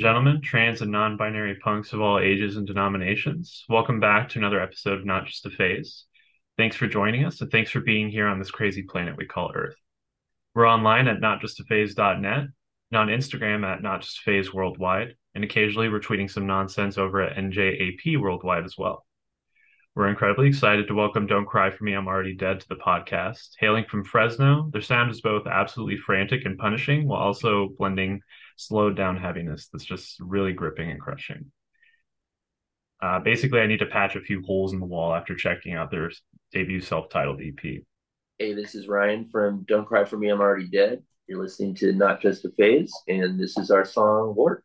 Gentlemen, trans and non binary punks of all ages and denominations, welcome back to another episode of Not Just a Phase. Thanks for joining us and thanks for being here on this crazy planet we call Earth. We're online at notjustaphase.net and on Instagram at notjustphase worldwide, and occasionally we're tweeting some nonsense over at NJAP worldwide as well. We're incredibly excited to welcome Don't Cry For Me, I'm Already Dead to the podcast. Hailing from Fresno, their sound is both absolutely frantic and punishing while also blending slowed down heaviness that's just really gripping and crushing. Uh, basically, I need to patch a few holes in the wall after checking out their debut self titled EP. Hey, this is Ryan from Don't Cry For Me, I'm Already Dead. You're listening to Not Just a Phase, and this is our song Wart.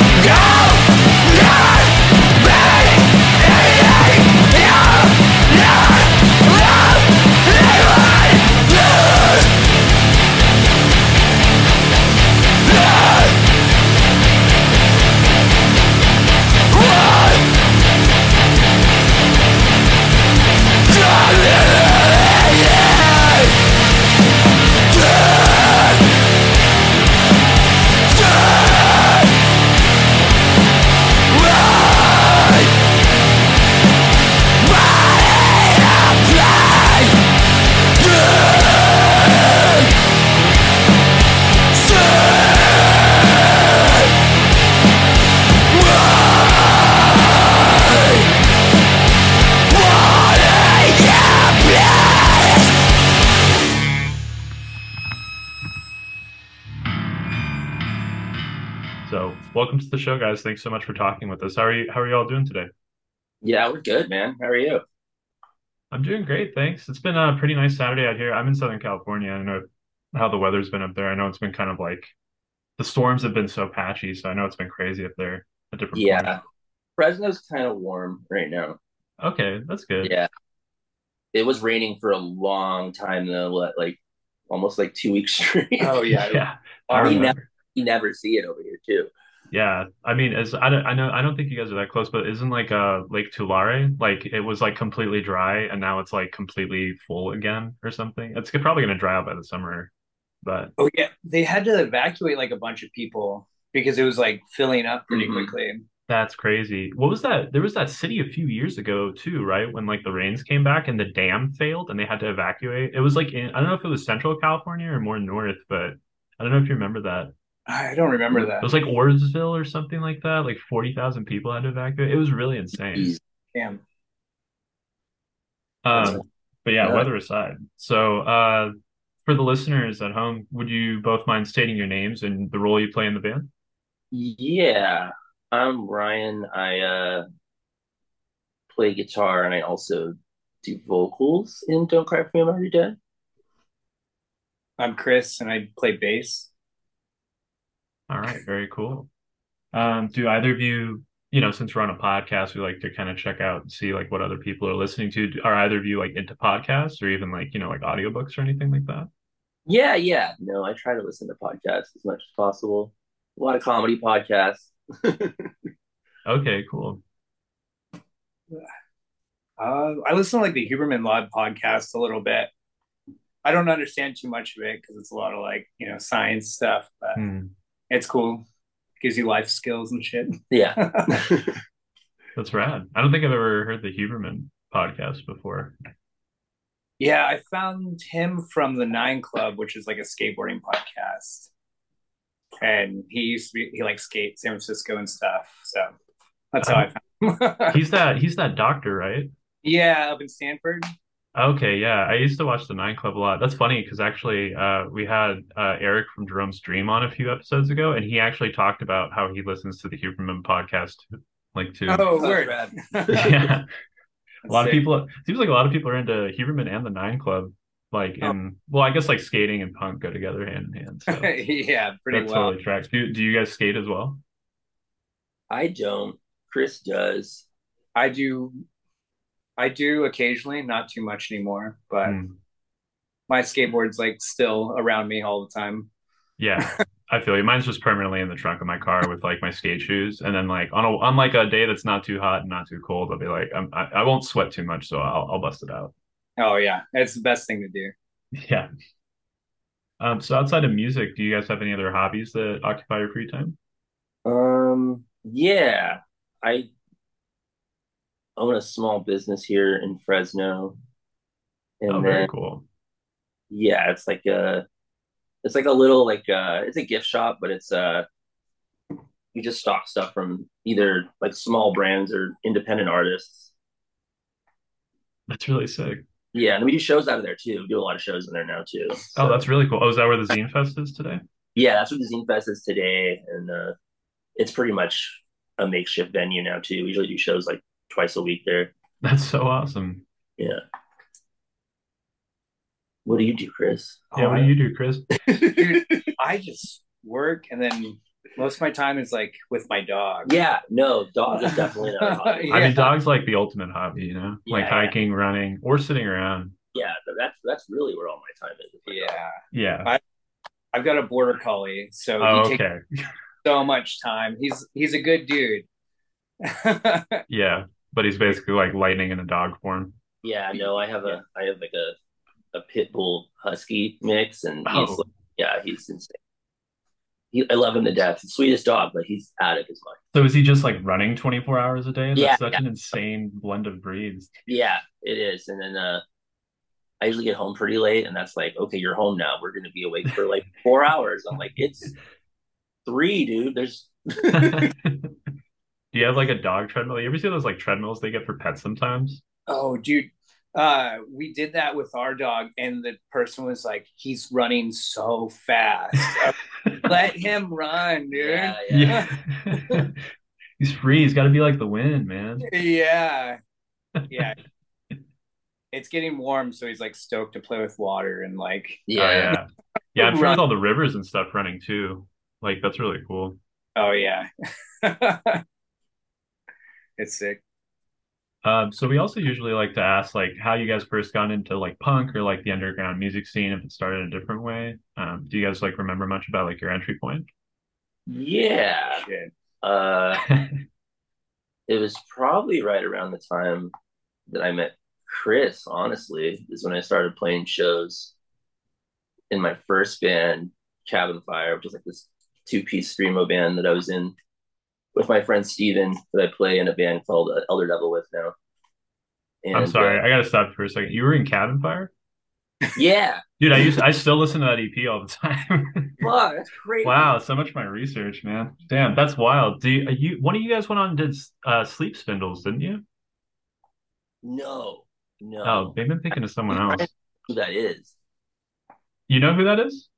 the show, guys. Thanks so much for talking with us. How are you? How are you all doing today? Yeah, we're good, man. How are you? I'm doing great, thanks. It's been a pretty nice Saturday out here. I'm in Southern California. I know how the weather's been up there. I know it's been kind of like the storms have been so patchy, so I know it's been crazy up there at different Yeah. Points. Fresno's kind of warm right now. Okay, that's good. Yeah. It was raining for a long time though, like almost like two weeks straight. Oh yeah. yeah. I we never, we never see it over here too. Yeah, I mean, as I don't, I know, I don't think you guys are that close, but isn't like uh Lake Tulare like it was like completely dry and now it's like completely full again or something? It's probably gonna dry out by the summer, but oh yeah, they had to evacuate like a bunch of people because it was like filling up pretty mm-hmm. quickly. That's crazy. What was that? There was that city a few years ago too, right? When like the rains came back and the dam failed and they had to evacuate. It was like in, I don't know if it was Central California or more north, but I don't know if you remember that. I don't remember that. It was like Oroville or something like that. Like forty thousand people had to evacuate. It was really insane. Damn. Um, but yeah, yeah, weather aside. So, uh, for the listeners at home, would you both mind stating your names and the role you play in the band? Yeah, I'm Ryan. I uh, play guitar and I also do vocals in Don't Cry For Me, I'm Already Dead. I'm Chris and I play bass. All right, very cool. Um, do either of you, you know, since we're on a podcast, we like to kind of check out and see like what other people are listening to. Are either of you like into podcasts or even like, you know, like audiobooks or anything like that? Yeah, yeah. No, I try to listen to podcasts as much as possible. A lot of comedy podcasts. okay, cool. Uh, I listen to like the Huberman Lab podcast a little bit. I don't understand too much of it because it's a lot of like you know science stuff, but hmm it's cool. Gives you life skills and shit. Yeah. That's rad. I don't think I've ever heard the Huberman podcast before. Yeah, I found him from the Nine Club, which is like a skateboarding podcast. And he used to be he like skate San Francisco and stuff. So that's how I found him. he's that he's that doctor, right? Yeah, up in Stanford. Okay, yeah. I used to watch the Nine Club a lot. That's funny because actually uh we had uh Eric from Jerome's Dream on a few episodes ago and he actually talked about how he listens to the Huberman podcast like too. Oh, word. yeah. A lot of people seems like a lot of people are into Huberman and the Nine Club. Like oh. in well, I guess like skating and punk go together hand in hand. So yeah, pretty well. Totally tracks. Do do you guys skate as well? I don't. Chris does. I do I do occasionally, not too much anymore, but mm. my skateboard's like still around me all the time. Yeah. I feel you. Mine's just permanently in the trunk of my car with like my skate shoes, and then like on a on like a day that's not too hot and not too cold, I'll be like, I'm, I, I won't sweat too much, so I'll I'll bust it out. Oh yeah, it's the best thing to do. Yeah. Um. So outside of music, do you guys have any other hobbies that occupy your free time? Um. Yeah, I own a small business here in Fresno. And oh, very then, cool. Yeah, it's like a it's like a little like uh it's a gift shop, but it's uh you just stock stuff from either like small brands or independent artists. That's really sick. Yeah, and we do shows out of there too. We do a lot of shows in there now too. So. Oh, that's really cool. Oh, is that where the Zine Fest is today? Yeah, that's where the Zine Fest is today, and uh, it's pretty much a makeshift venue now too. We usually do shows like twice a week there. That's so awesome. Yeah. What do you do, Chris? Yeah, what do you do, Chris? Dude, I just work and then most of my time is like with my dog. Yeah, no, dog is definitely not a hobby. yeah. I mean, dog's like the ultimate hobby, you know, yeah, like hiking, yeah. running, or sitting around. Yeah, that's that's really where all my time is. Yeah, dog. yeah. I, have got a border collie, so oh, he okay. so much time. He's he's a good dude. yeah, but he's basically like lightning in a dog form. Yeah, no, I have a I have like a a pit bull husky mix, and he's oh. like, yeah, he's insane. He, I love him to death. sweetest dog, but he's out of his mind. So is he just like running 24 hours a day? That's yeah, such yeah. an insane blend of breeds. Yeah, it is. And then uh I usually get home pretty late, and that's like, okay, you're home now. We're gonna be awake for like four hours. I'm like, it's three, dude. There's Do you have like a dog treadmill? You ever see those like treadmills they get for pets sometimes? Oh, dude. Uh, we did that with our dog, and the person was like, "He's running so fast. Let him run, dude." Yeah, yeah. yeah. he's free. He's got to be like the wind, man. Yeah, yeah. it's getting warm, so he's like stoked to play with water and like. Yeah, oh, yeah, yeah. I'm sure with all the rivers and stuff running too. Like that's really cool. Oh yeah. It's sick. Um, so we also usually like to ask like how you guys first got into like punk or like the underground music scene if it started a different way. Um, do you guys like remember much about like your entry point? Yeah. Uh, it was probably right around the time that I met Chris, honestly, is when I started playing shows in my first band, Cabin Fire, which was like this two piece screamo band that I was in with my friend Steven that I play in a band called uh, Elder Devil with now. And, I'm sorry, uh, I gotta stop for a second. You were in Cabin Fire? Yeah. Dude, I used I still listen to that EP all the time. wow, that's crazy. Wow, so much my research, man. Damn, that's wild. Do you, you one of you guys went on did uh, Sleep Spindles, didn't you? No. No. Oh, maybe I'm thinking of someone else. Who that is. You know who that is?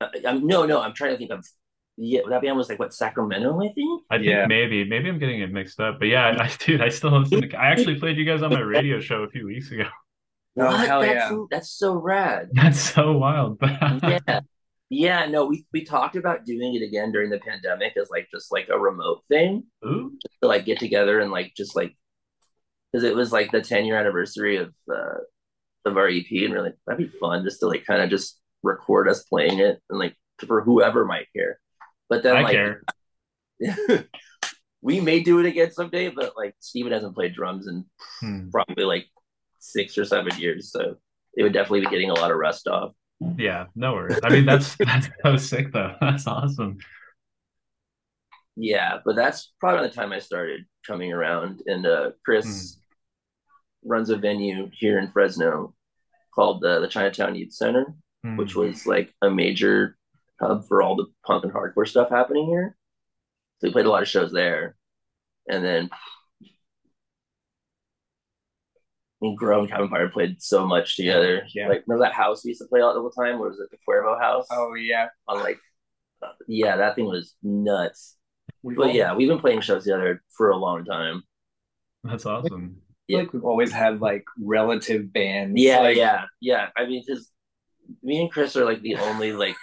Uh, no, no, I'm trying to think of yeah, that band was like what Sacramento, I think. I think yeah. maybe, maybe I'm getting it mixed up, but yeah, I, dude, I still listen. To, I actually played you guys on my radio show a few weeks ago. Oh hell that's, yeah, that's so rad. That's so wild. yeah, yeah. No, we we talked about doing it again during the pandemic as like just like a remote thing, Ooh. to like get together and like just like because it was like the 10 year anniversary of uh of our EP, and we're like that'd be fun just to like kind of just record us playing it and like for whoever might care. But then, I like, care. we may do it again someday, but like Steven hasn't played drums in hmm. probably like six or seven years, so it would definitely be getting a lot of rust off. Yeah, no worries. I mean, that's that's so sick though. That's awesome. Yeah, but that's probably the time I started coming around. And uh, Chris hmm. runs a venue here in Fresno called the, the Chinatown Youth Center, hmm. which was like a major hub for all the punk and hardcore stuff happening here. So we played a lot of shows there. And then I mean, Grow and Cabin Fire played so much together. Yeah. Like, remember that house we used to play all the time? What was it? The Cuervo house? Oh, yeah. On like, yeah, that thing was nuts. We've but yeah, we've been playing shows together for a long time. That's awesome. Yeah. Like we've always had like relative bands. Yeah, like... yeah, yeah. I mean, because me and Chris are like the only like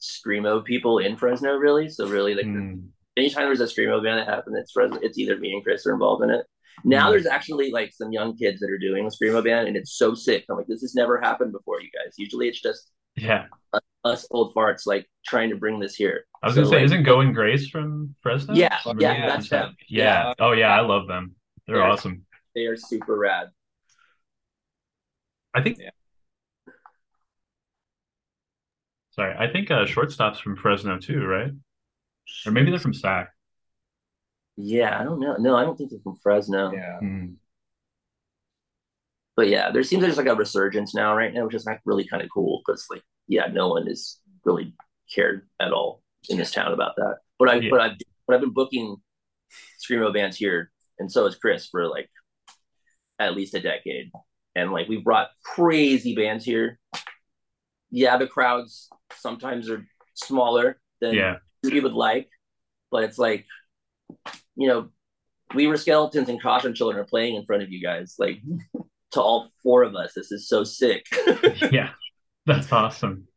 screamo people in Fresno, really. So really, like, mm. anytime there's a screamo band that happens, it's Fresno. It's either me and Chris are involved in it. Now mm. there's actually like some young kids that are doing a screamo band, and it's so sick. I'm like, this has never happened before, you guys. Usually, it's just yeah, us old farts like trying to bring this here. I was so, gonna say, like, isn't Going Grace from Fresno? Yeah, yeah, yeah, that's them. Yeah. yeah. Oh yeah, I love them. They're, They're awesome. They are super rad. I think. Yeah. Sorry, I think uh, Short Stop's from Fresno too, right? Or maybe they're from Sac. Yeah, I don't know. No, I don't think they're from Fresno. Yeah. Mm. But yeah, there seems there's like a resurgence now, right now, which is like really kind of cool because like yeah, no one has really cared at all in this town about that. But I yeah. but I've but I've been booking screamo bands here, and so has Chris for like at least a decade, and like we brought crazy bands here. Yeah, the crowds sometimes are smaller than yeah. we would like, but it's like you know, we were skeletons and caution children are playing in front of you guys. Like to all four of us, this is so sick. yeah, that's awesome.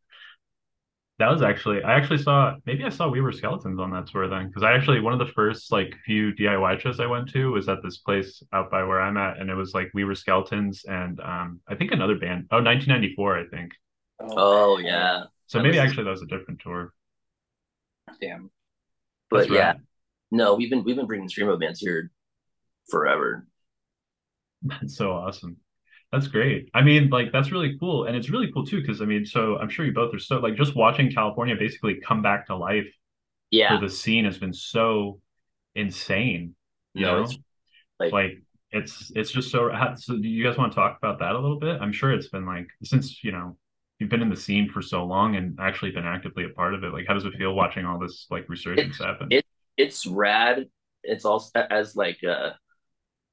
That was actually I actually saw maybe I saw We Were Skeletons on that tour then because I actually one of the first like few DIY shows I went to was at this place out by where I'm at and it was like We Were Skeletons and um I think another band oh 1994 I think oh, oh yeah so that maybe was... actually that was a different tour damn but yeah no, we've been we've been bringing screamo bands here forever. That's so awesome. That's great. I mean, like that's really cool, and it's really cool too because I mean, so I'm sure you both are so like just watching California basically come back to life. Yeah, for the scene has been so insane. You no, know, it's like, like it's it's just so. So, do you guys want to talk about that a little bit? I'm sure it's been like since you know you've been in the scene for so long and actually been actively a part of it. Like, how does it feel watching all this like resurgence happen? It, it's rad. It's also as like uh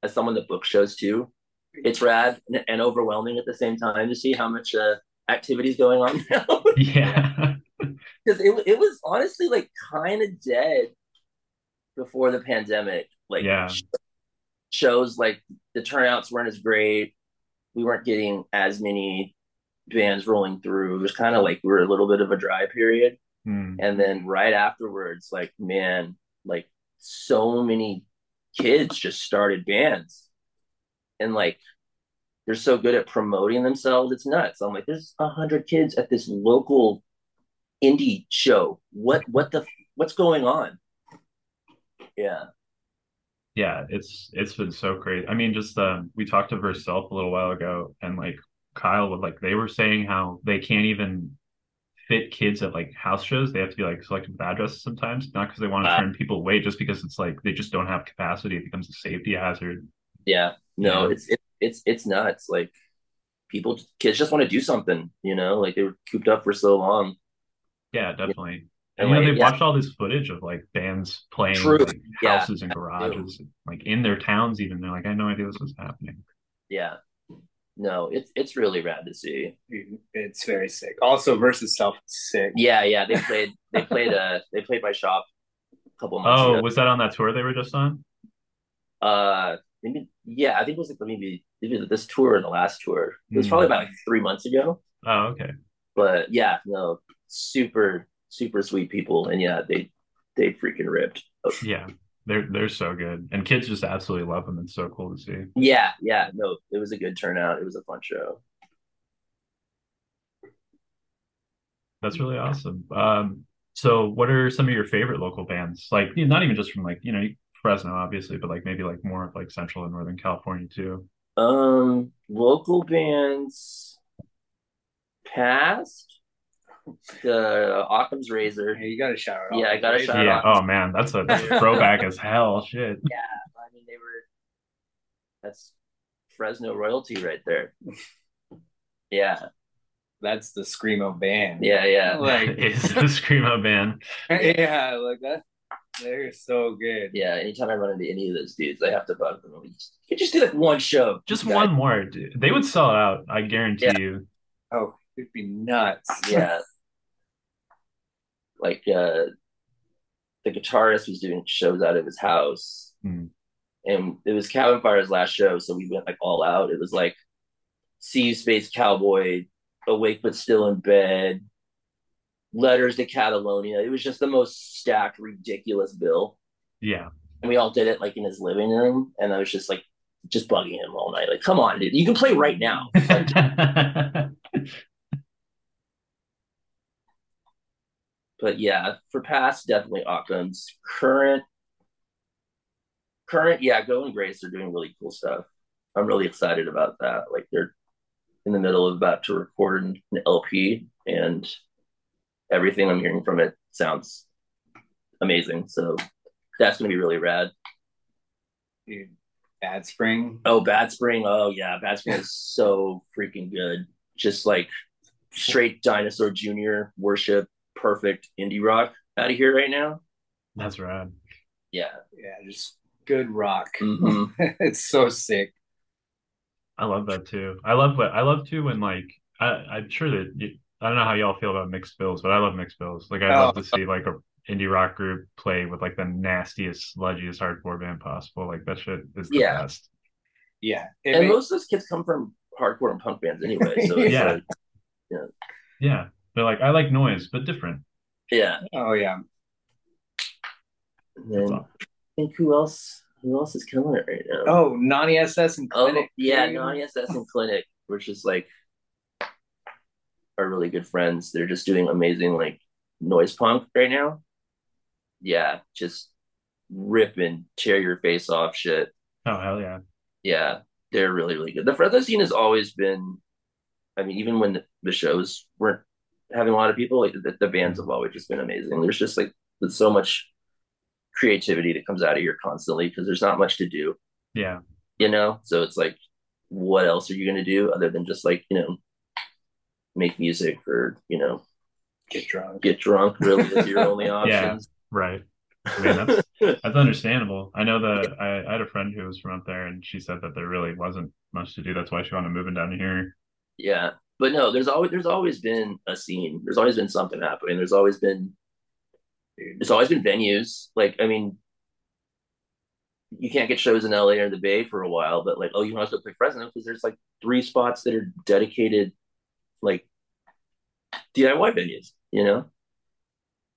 as someone that book shows too. It's rad and, and overwhelming at the same time to see how much uh, activity is going on now. yeah, because it it was honestly like kind of dead before the pandemic. Like yeah. shows like the turnouts weren't as great. We weren't getting as many bands rolling through. It was kind of like we were a little bit of a dry period. Mm. And then right afterwards, like man, like so many kids just started bands and like they're so good at promoting themselves it's nuts i'm like there's a hundred kids at this local indie show what what the what's going on yeah yeah it's it's been so great i mean just um we talked to VS Self a little while ago and like kyle would like they were saying how they can't even fit kids at like house shows. They have to be like selected with addresses sometimes, not because they want to uh, turn people away, just because it's like they just don't have capacity. It becomes a safety hazard. Yeah, no, yeah. it's it, it's it's nuts. Like people, kids just want to do something. You know, like they were cooped up for so long. Yeah, definitely. And, and you know, they yeah. watched all this footage of like bands playing like, houses yeah, and garages, like in their towns. Even they're like, I had no idea this was happening. Yeah, no, it's it's really rad to see. It's very sick. Also, versus self sick. Yeah, yeah. They played. they played. Uh, they played my shop a couple months. Oh, ago. was that on that tour they were just on? Uh, maybe. Yeah, I think it was like maybe maybe this tour or the last tour. It was mm. probably about like three months ago. Oh, okay. But yeah, no, super super sweet people, and yeah, they they freaking ripped. Yeah. They're they're so good, and kids just absolutely love them. It's so cool to see. Yeah, yeah, no, it was a good turnout. It was a fun show. That's really awesome. Um, so what are some of your favorite local bands? Like, you know, not even just from like you know Fresno, obviously, but like maybe like more of like Central and Northern California too. Um, local bands, past the Occam's razor. Hey, you got a shout out. Yeah, I got a shout yeah. Oh man, that's a, that's a throwback as hell. Shit. Yeah, I mean they were. That's Fresno royalty right there. Yeah. That's the screamo band. Yeah, yeah. Like it's the screamo band. yeah, like that. They're so good. Yeah, anytime I run into any of those dudes, I have to bug them. You just do like one show. Just one more, dude. They would sell out. I guarantee yeah. you. Oh, it'd be nuts. Yeah. Like uh the guitarist was doing shows out of his house. Hmm. And it was Cabin Fire's last show, so we went like all out. It was like See You Space Cowboy, Awake but Still in Bed, letters to Catalonia. It was just the most stacked, ridiculous bill. Yeah. And we all did it like in his living room. And I was just like, just bugging him all night. Like, come on, dude, you can play right now. but yeah, for past, definitely Occam's. Current, current, yeah, Going Grace are doing really cool stuff. I'm really excited about that. Like they're in the middle of about to record an LP and everything I'm hearing from it sounds amazing. So that's gonna be really rad. Dude, Bad Spring. Oh, Bad Spring. Oh yeah, Bad Spring is so freaking good. Just like straight Dinosaur Jr. worship, perfect indie rock out of here right now. That's right. Yeah. Yeah, just good rock. Mm-hmm. it's so sick. I love that too. I love what I love too when like I, I'm sure that you, I don't know how y'all feel about mixed bills, but I love mixed bills. Like I oh. love to see like a indie rock group play with like the nastiest, sludgiest hardcore band possible. Like that shit is the yeah. best. Yeah, and may... most of those kids come from hardcore and punk bands anyway. So yeah, like, yeah, yeah. They're like I like noise, but different. Yeah. Oh yeah. And then, I think who else? Who else is killing it right now? Oh, Nani SS and oh, Clinic. Oh, yeah, Nani SS and Clinic, which is like are really good friends. They're just doing amazing like noise punk right now. Yeah, just rip and tear your face off shit. Oh hell yeah. Yeah, they're really, really good. The Fresno scene has always been I mean, even when the shows weren't having a lot of people, like the, the bands have always just been amazing. There's just like there's so much creativity that comes out of here constantly because there's not much to do. Yeah. You know? So it's like, what else are you gonna do other than just like, you know, make music or, you know, get drunk. Get drunk really is your only option. Yeah, right. I mean, that's, that's understandable. I know that I, I, had a friend who was from up there, and she said that there really wasn't much to do. That's why she wanted to moving down here. Yeah, but no, there's always there's always been a scene. There's always been something happening. There's always been there's always been venues. Like I mean, you can't get shows in LA or the Bay for a while, but like oh, you want to play Fresno because there's like three spots that are dedicated, like DIY venues. You know.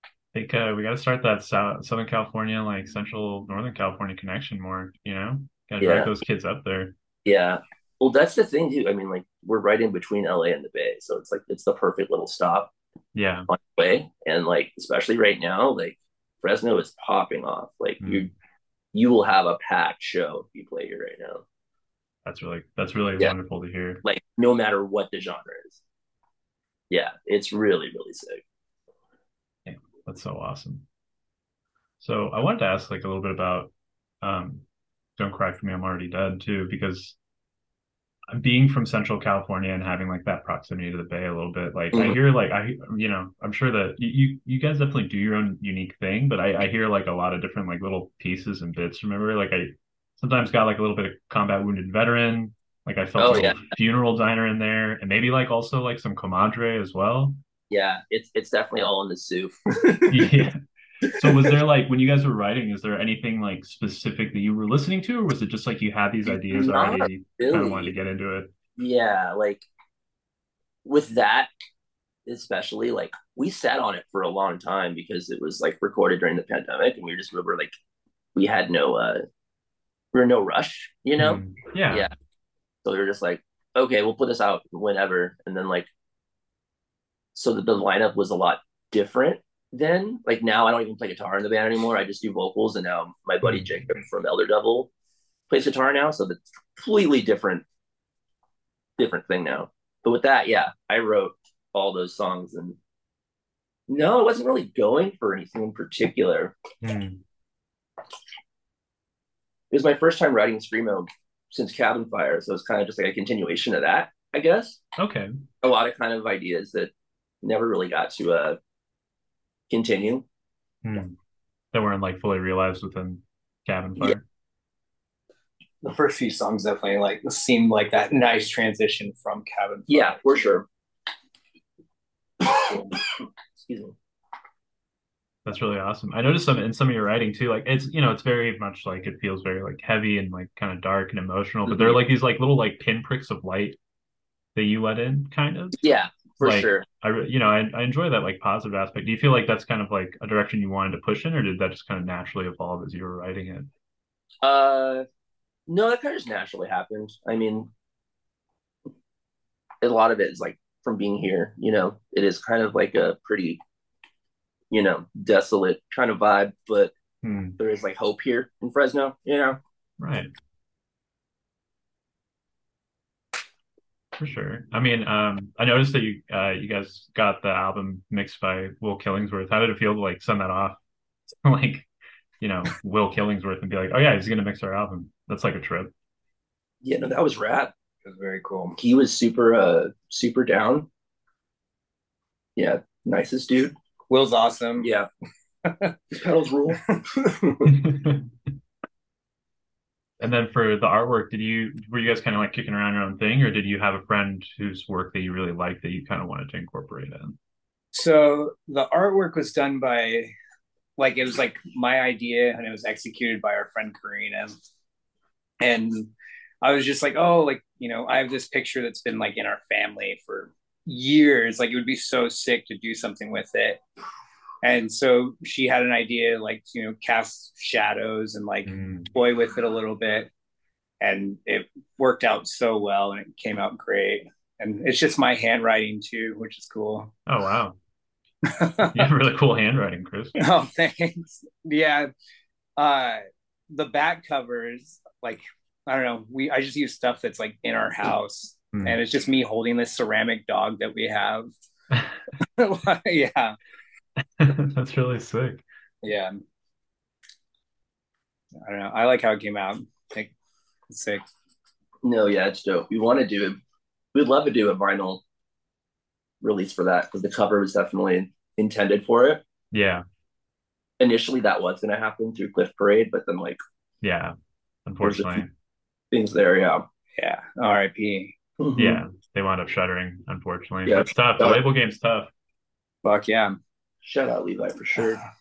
I think uh, we got to start that South, Southern California, like Central Northern California connection more. You know, got to yeah. drag those kids up there. Yeah, well, that's the thing too. I mean, like we're right in between LA and the Bay, so it's like it's the perfect little stop. Yeah. On the way, and like especially right now, like Fresno is popping off. Like mm. you, you will have a packed show if you play here right now. That's really that's really yeah. wonderful to hear. Like no matter what the genre is. Yeah, it's really really sick. Yeah, that's so awesome. So I wanted to ask like a little bit about um, "Don't Cry for Me, I'm Already Dead" too, because being from Central California and having like that proximity to the Bay a little bit, like mm-hmm. I hear like I you know I'm sure that you you guys definitely do your own unique thing, but I, I hear like a lot of different like little pieces and bits. Remember, like I sometimes got like a little bit of combat wounded veteran, like I felt oh, a yeah. funeral diner in there, and maybe like also like some comadre as well. Yeah, it's it's definitely all in the soup. yeah, so was there like when you guys were writing is there anything like specific that you were listening to or was it just like you had these ideas Not already really. kind of wanted to get into it? Yeah like with that especially like we sat on it for a long time because it was like recorded during the pandemic and we just we were like we had no uh we were no rush you know? Mm, yeah. Yeah. So we were just like okay we'll put this out whenever and then like so the, the lineup was a lot different then. Like now, I don't even play guitar in the band anymore. I just do vocals, and now my buddy hmm. Jacob from Elder Devil plays guitar now. So that's completely different, different thing now. But with that, yeah, I wrote all those songs, and no, it wasn't really going for anything in particular. Mm. It was my first time writing screamo since Cabin Fire, so it's kind of just like a continuation of that, I guess. Okay. A lot of kind of ideas that never really got to uh continue. Hmm. that weren't like fully realized within Cabin Fire. Yeah. The first few songs definitely like seemed like that nice transition from Cabin Fire. Yeah, for sure. Excuse me. That's really awesome. I noticed some in some of your writing too. Like it's you know it's very much like it feels very like heavy and like kind of dark and emotional. But mm-hmm. there are like these like little like pinpricks of light that you let in, kind of. Yeah, for like, sure. I you know I, I enjoy that like positive aspect. Do you feel like that's kind of like a direction you wanted to push in, or did that just kind of naturally evolve as you were writing it? Uh, no, that kind of just naturally happened. I mean, a lot of it is like from being here. You know, it is kind of like a pretty you know, desolate kind of vibe, but hmm. there is like hope here in Fresno, you know? Right. For sure. I mean, um, I noticed that you uh, you guys got the album mixed by Will Killingsworth. How did it feel to like send that off like, you know, Will Killingsworth and be like, oh yeah, he's gonna mix our album. That's like a trip. Yeah, no, that was rad. It was very cool. He was super uh super down. Yeah, nicest dude. Will's awesome. Yeah. His pedals rule. and then for the artwork, did you were you guys kind of like kicking around your own thing, or did you have a friend whose work that you really liked that you kind of wanted to incorporate in? So the artwork was done by like it was like my idea and it was executed by our friend Karina. And I was just like, oh, like, you know, I have this picture that's been like in our family for years. Like it would be so sick to do something with it. And so she had an idea, like, you know, cast shadows and like mm. toy with it a little bit. And it worked out so well and it came out great. And it's just my handwriting too, which is cool. Oh, wow. you have really cool handwriting, Chris. oh, thanks. Yeah. Uh, the back covers, like, I don't know, we I just use stuff that's like in our house Mm. And it's just me holding this ceramic dog that we have. yeah. That's really sick. Yeah. I don't know. I like how it came out. Like, it's sick. No, yeah, it's dope. We want to do it. We'd love to do a vinyl release for that because the cover was definitely intended for it. Yeah. Initially, that was going to happen through Cliff Parade, but then, like, yeah, unfortunately, things there. Yeah. Yeah. R.I.P. Mm-hmm. Yeah, they wound up shuttering, unfortunately. Yeah, it's tough. The label game's tough. Fuck yeah. Shout out Levi for sure.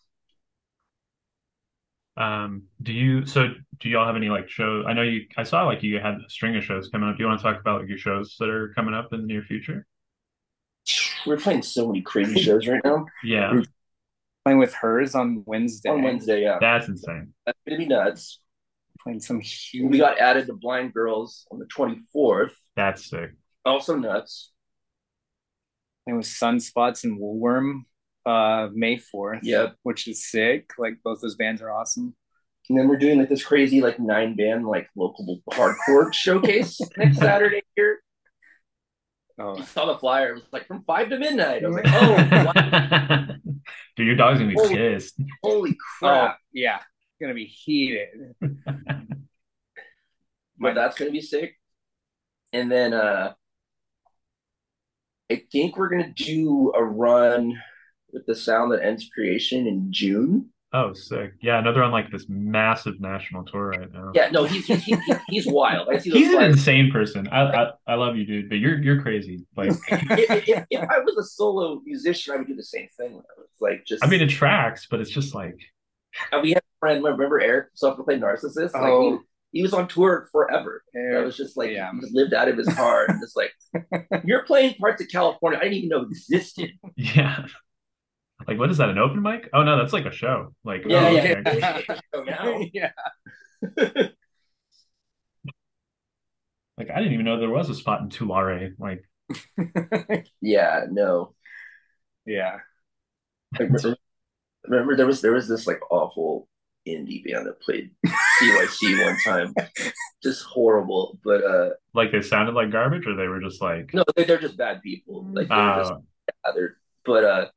Um, do you so do y'all have any like shows? I know you I saw like you had a string of shows coming up. Do you want to talk about like your shows that are coming up in the near future? We're playing so many crazy shows right now. Yeah. We're playing with hers on Wednesday. On Wednesday, yeah. That's insane. That's gonna be nuts. Playing some huge we got added to Blind Girls on the 24th. That's sick. Also nuts. It was Sunspots and Woolworm uh May 4th. Yep. Which is sick. Like both those bands are awesome. And then we're doing like this crazy like nine band like local hardcore showcase next Saturday here. Oh. I saw the flyer. It was like from five to midnight. I was like, oh, wow. dude, your dog's gonna be holy, pissed. Holy crap! Oh, yeah, it's gonna be heated. but that's gonna be sick and then uh I think we're gonna do a run with the sound that ends creation in June. Oh, sick! Yeah, another on like this massive national tour right now. Yeah, no, he's he's, he's, he's wild. I see he's an insane person. I, I, I love you, dude, but you're you're crazy. Like, if, if, if, I was a solo musician, I would do the same thing. It's like just. I mean, it tracks, but it's just like. we had a friend. Remember Eric, self-proclaimed narcissist. Like oh. he, he was on tour forever. It was just like yeah. he just lived out of his heart. and just like you're playing parts of California I didn't even know existed. Yeah. Like what is that? An open mic? Oh no, that's like a show. Like yeah, oh, yeah, okay. yeah. like I didn't even know there was a spot in Tulare. Like yeah, no. Yeah. Like, remember, remember there was there was this like awful indie band that played CYC one time. Just horrible. But uh like they sounded like garbage or they were just like No, they, are just bad people. Like they're uh, just gathered. But uh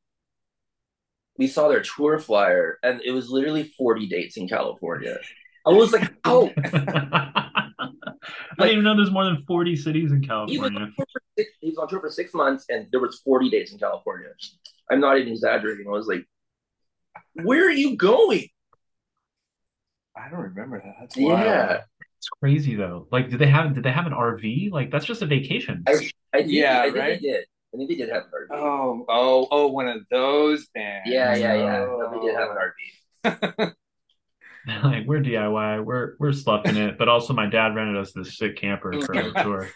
we saw their tour flyer and it was literally 40 dates in California. I was like, oh I didn't even know there's more than 40 cities in California. He was, six, he was on tour for six months and there was 40 dates in California. I'm not even exaggerating. I was like, where are you going? I don't remember that. That's yeah. It's crazy though. Like, did they have did they have an RV? Like, that's just a vacation. I, I think, Yeah, I think right? they did. I think they did have an RV. Oh, oh, oh, one of those bands. yeah, yeah, yeah. Oh. They did have an RV. like, we're DIY, we're we're sluffing it, but also my dad rented us this sick camper for a tour.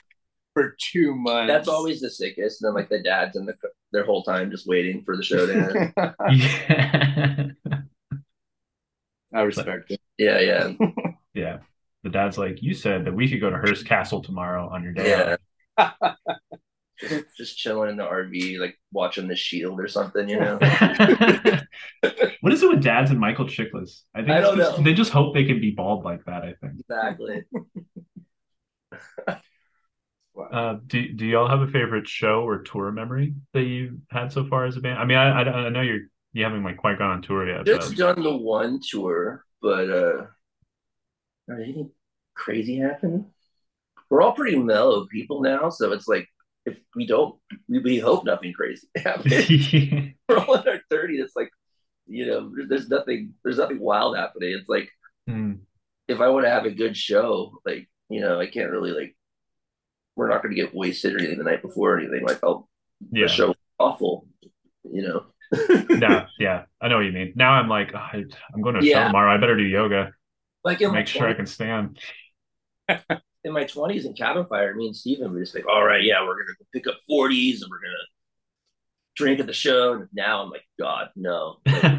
For two months. That's always the sickest. And then like the dads and the their whole time just waiting for the show to end. yeah. I respect it. yeah, yeah, yeah. The dad's like, you said that we could go to Hearst Castle tomorrow on your day. yeah. Just, just chilling in the RV, like watching The Shield or something, you know. what is it with dads and Michael Chiklis? I think I don't just- know. they just hope they can be bald like that. I think. exactly. Uh, do do y'all have a favorite show or tour memory that you've had so far as a band? I mean, I I, I know you're you haven't like quite gone on tour yet. Just But done the one tour, but uh, anything crazy happen? We're all pretty mellow people now, so it's like if we don't, we, we hope nothing crazy happens. We're all in our thirties. It's like you know, there's nothing, there's nothing wild happening. It's like Hmm. if I want to have a good show, like you know, I can't really like. We're not going to get wasted or anything the night before or anything. Like, oh, yeah. the show awful, you know. yeah, yeah, I know what you mean. Now I'm like, oh, I, I'm going to a show tomorrow. I better do yoga. like Make sure I can stand. In my twenties in cabin fire, me and Steven were just like, all right, yeah, we're gonna go pick up forties and we're gonna drink at the show. And now I'm like, God, no. Like,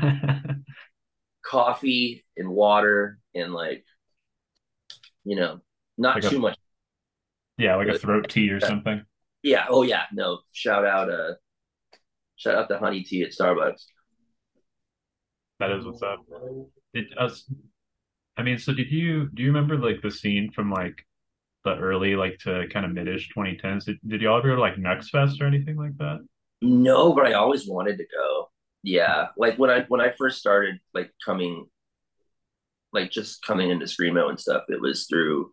coffee and water and like, you know, not Like a- too much. yeah, like a throat tea or something. Yeah. Oh yeah. No. Shout out. Uh, shout out the Honey Tea at Starbucks. That is what's up. Did us? I mean, so did you do you remember like the scene from like the early like to kind of mid-ish 2010s? Did, did y'all ever go to like Next Fest or anything like that? No, but I always wanted to go. Yeah, like when I when I first started like coming, like just coming into screamo and stuff, it was through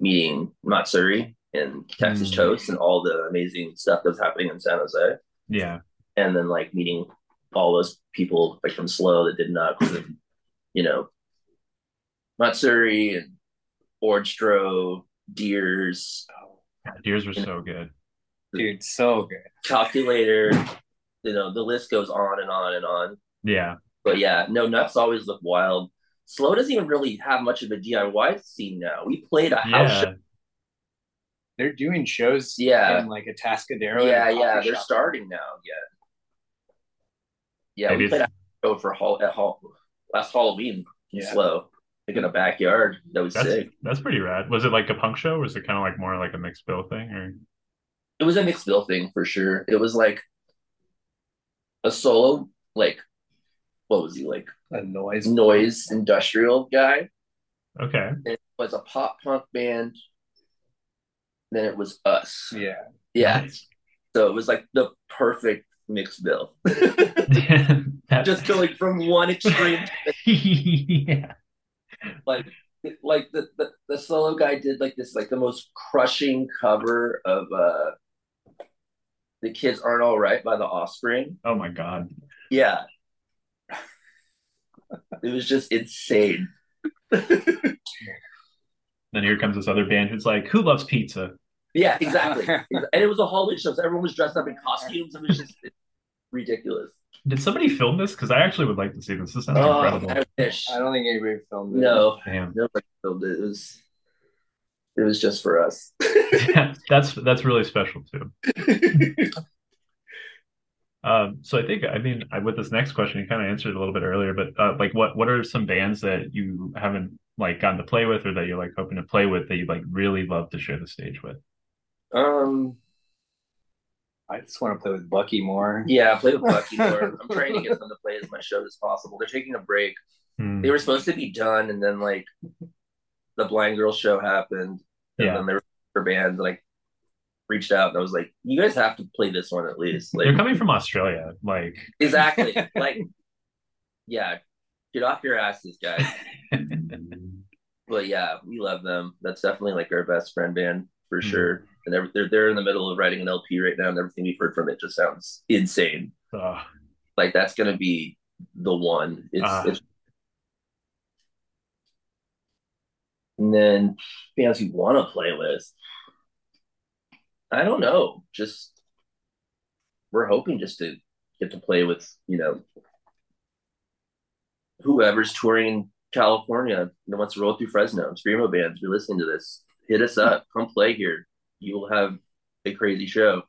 meeting Matsuri and Texas Mm. Toast and all the amazing stuff that was happening in San Jose, Yeah, and then like meeting all those people like from SLO that did not, you know Matsuri and Ordstro, Deers, oh. Deers were so good. Dude, so good. Calculator. You know the list goes on and on and on. Yeah, But yeah, no, nuts always look wild. SLO doesn't even really have much of a DIY scene now. We played a house yeah. show. They're doing shows Yeah. in like Atascadero. Yeah, and a yeah, they're shop. starting now. Yeah, yeah, Maybe we played a it's- show for hall at hall last Halloween. Yeah. SLO, like in a backyard. That was That's sick. that's pretty rad. Was it like a punk show? Or was it kind of like more like a mixed bill thing? Or It was a mixed bill thing for sure. It was like a solo, like what was he like? A noise. Noise industrial guy. okay, It was a pop punk band. Then it was us. Yeah. Yeah. Nice. So it was like the perfect mixed bill. That- Just going from one extreme, yeah. Like like the, the the solo guy did like this like the most crushing cover of uh the kids aren't all right by the offspring. Oh my god. Yeah. It was just insane. Then here comes this other band who's like, "Who loves pizza?" Yeah, exactly. and it was a Halloween show, so everyone was dressed up in costumes. It was just ridiculous. Did somebody film this? Because I actually would like to see this. This sounds Oh, incredible. I wish. I don't think anybody filmed it. No, Damn. nobody filmed it. It was it was just for us. yeah, that's that's really special too. Um, so I think I mean I, with this next question, you kind of answered a little bit earlier, but uh, like what what are some bands that you haven't like gotten to play with, or that you're like hoping to play with that you'd like really love to share the stage with? um, I just want to play with Bucky more. yeah, play with Bucky more. I'm trying to get them to play as much shows as possible. They're taking a break. Hmm. They were supposed to be done, and then like the Blind Girl show happened, and Yeah. then they were for bands. And reached out, and I was like, "You guys have to play this one at least." They're coming from Australia, like exactly, like yeah, get off your asses, guys. but yeah, we love them. That's definitely like our best friend band for Mhm. sure. And they're, they're they're in the middle of writing an LP right now, and everything we've heard from it just sounds insane. Ugh. Like that's gonna be the one. It's Ah. it's And then bands you want to play with. I don't know. Just we're hoping just to get to play with, you know, whoever's touring California that wants to roll through Fresno. Screamo bands, you're listening to this. Hit us up. Come play here. You will have a crazy show.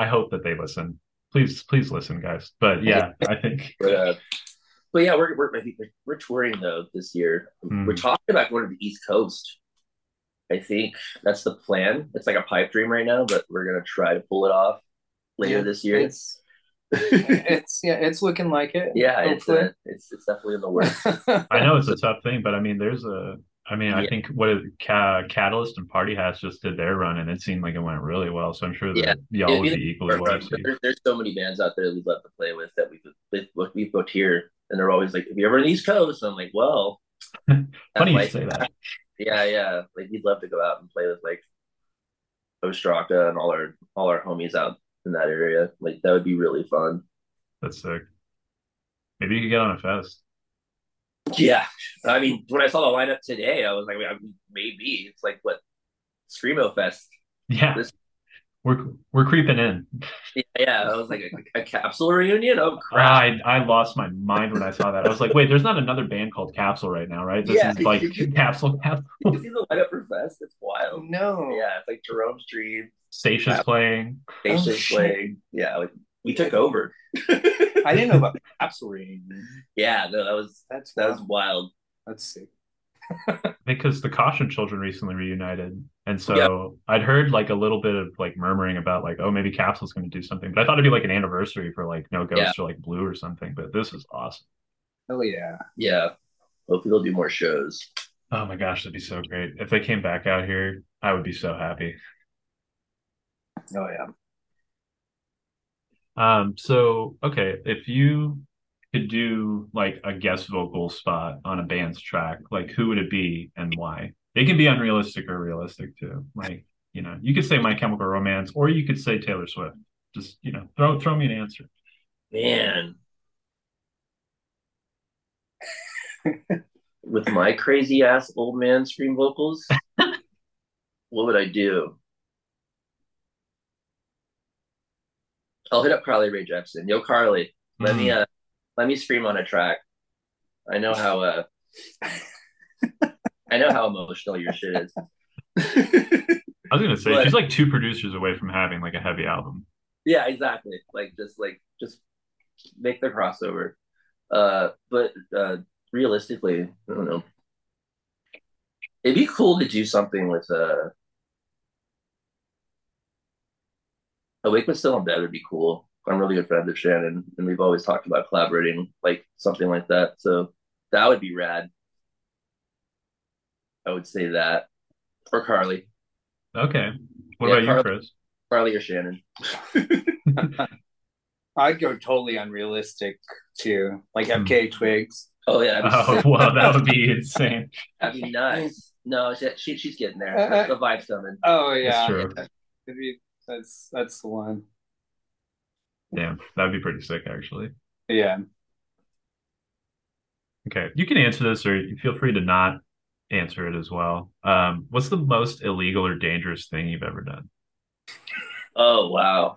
I, I hope that they listen. Please, please listen, guys. But yeah, I think. But, uh, but yeah, we're we're we're touring though this year. Mm. We're talking about going to the East Coast. I think that's the plan. It's like a pipe dream right now, but we're gonna try to pull it off later yeah, this year. It's it's yeah, it's looking like it. Yeah, it's a, uh, it's it's definitely in the works. I know it's a tough thing, but I mean, there's a I mean, I think what Ca- Catalyst and Party Hats just did their run, and it seemed like it went really well. So I'm sure that yeah. y'all would be equally well. There's, there's so many bands out there that we'd love to play with that we've we've booked here, and they're always like, "If you ever in the East Coast," I'm like, "Well, funny like, you say that." Yeah, yeah. Like we'd love to go out and play with like Ostraca and all our all our homies out in that area. Like that would be really fun. That's sick. Maybe you could get on a fest. Yeah, I mean, when I saw the lineup today, I was like, maybe it's like what Screamo Fest. Yeah, this... we're we're creeping in. Yeah, yeah. I was like a, a capsule reunion. Oh crap! I I lost my mind when I saw that. I was like, wait, there's not another band called Capsule right now, right? This yeah, is like Capsule Capsule. You see the lineup for Fest? It's wild. No. Yeah, it's like Jerome's Dream. Saetia's playing. Saetia's oh, playing. Yeah, like we took over. I didn't know about the capsule reunion. Yeah, no, that was that's that was wild. Let's see. because the Caution Children recently reunited, and so yep. I'd heard like a little bit of like murmuring about like, oh, maybe Capsule's going to do something, but I thought it'd be like an anniversary for like No Ghost yeah. or like Blue or something. But this is awesome. Oh yeah, yeah. Hopefully they'll do more shows. Oh my gosh, that'd be so great if they came back out here. I would be so happy. Oh yeah. Um, so okay, if you could do like a guest vocal spot on a band's track, like who would it be and why? It can be unrealistic or realistic too. Like, you know, you could say My Chemical Romance or you could say Taylor Swift. Just, you know, throw throw me an answer. Man. with my crazy ass old man scream vocals, what would I do? I'll hit up Carly Rae Jepsen. Yo, Carly, let me uh let me scream on a track. I know how uh I know how emotional your shit is. I was gonna say but, she's like two producers away from having like a heavy album. Yeah, exactly. Like just like just make the crossover. Uh but uh realistically, I don't know. It'd be cool to do something with uh Awake but Still in Bed would be cool. I'm really good friends with Shannon, and we've always talked about collaborating like something like that. So that would be rad. I would say that. Or Carly. Okay. What yeah, about Carly, you, Chris? Carly or Shannon? I'd go totally unrealistic too, like FKA hmm. Twigs. Oh yeah. Oh well, that would be insane. That'd be nice. No, she, she she's getting there. Uh, the vibe's coming. Oh yeah. That's true. Be, that's that's the one. Yeah, that'd be pretty sick, actually. Yeah. Okay, you can answer this, or feel free to not answer it as well. Um, what's the most illegal or dangerous thing you've ever done? Oh wow.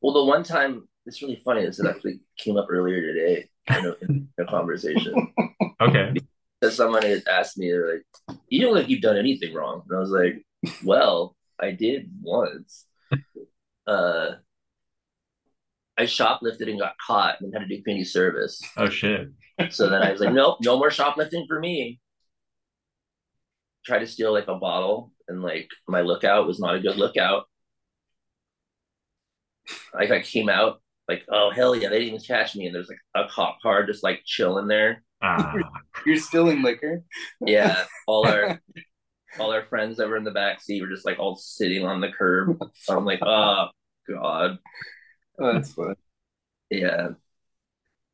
Well, the one time it's really funny. This actually came up earlier today in a, in a conversation. Okay. Because someone had asked me, they're like, "You don't like you've done anything wrong," and I was like, "Well, I did once." Uh, I shoplifted and got caught and had to do community service. Oh shit! So then I was like, "Nope, no more shoplifting for me." Tried to steal like a bottle, and like my lookout was not a good lookout. Like I came out like, oh hell yeah, they didn't even catch me. And there's like a cop car just like chilling there. Ah. You're stealing liquor. Yeah, all our all our friends that were in the back seat were just like all sitting on the curb. So I'm like, oh god, oh, that's fun. Yeah,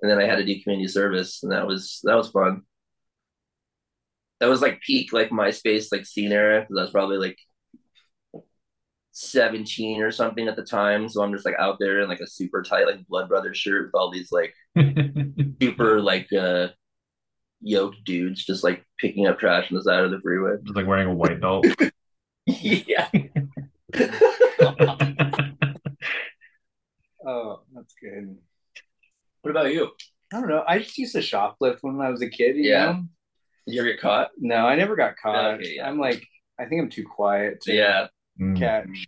and then I had to do community service, and that was that was fun. That was like peak like MySpace like scene era because I was probably like 17 or something at the time. So I'm just like out there in like a super tight like blood brother shirt with all these like super like uh yoked dudes just like picking up trash on the side of the freeway. Just like wearing a white belt. yeah. oh, that's good. What about you? I don't know. I just used to shoplift when I was a kid. yeah. Know? Did you ever get caught? No, I never got caught. Okay, yeah. I'm like, I think I'm too quiet. To, yeah mm. catch.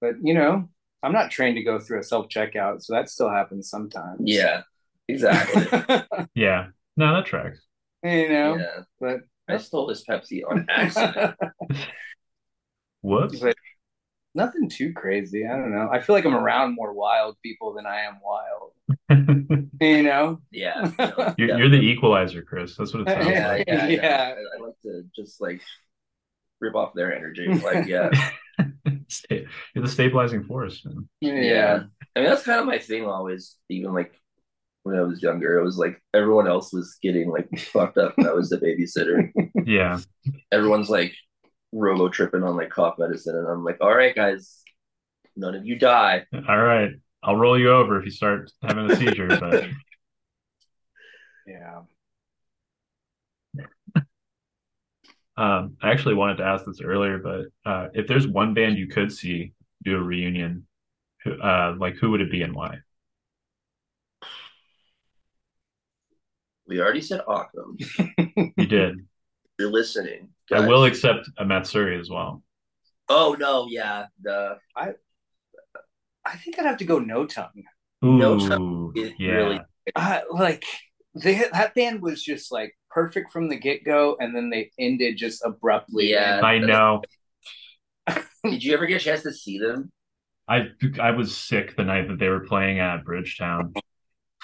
But you know, I'm not trained to go through a self checkout, so that still happens sometimes. Yeah, exactly. yeah, no, that tracks. You know, yeah. but I stole this Pepsi on accident. Whoops. But nothing too crazy. I don't know. I feel like I'm around more wild people than I am wild. you know? Yeah. No, you're, you're, the equalizer, Chris. That's what it sounds yeah, like. Yeah, yeah. yeah. I, I like to just like rip off their energy. Like, yeah. You're the stabilizing force. Man. Yeah. yeah. I mean, that's kind of my thing always, even like when I was younger. It was like everyone else was getting like fucked up and I was the babysitter. Yeah. Everyone's like robo tripping on like cough medicine. And I'm like, all right, guys, none of you die. All right. I'll roll you over if you start having a seizure. But yeah. Um, I actually wanted to ask this earlier, but uh, if there's one band you could see do a reunion, uh, like who would it be and why? We already said Autumn. you did. You're listening. Guys. I will accept a Matsuri as well. Oh no, yeah. The I I think I'd have to go No Tongue. Ooh, no Tongue. yeah. Really, uh, like they that band was just like perfect from the get go, and then they ended just abruptly. Yeah, I know. Did you ever get a chance to see them? I I was sick the night that they were playing at Bridgetown.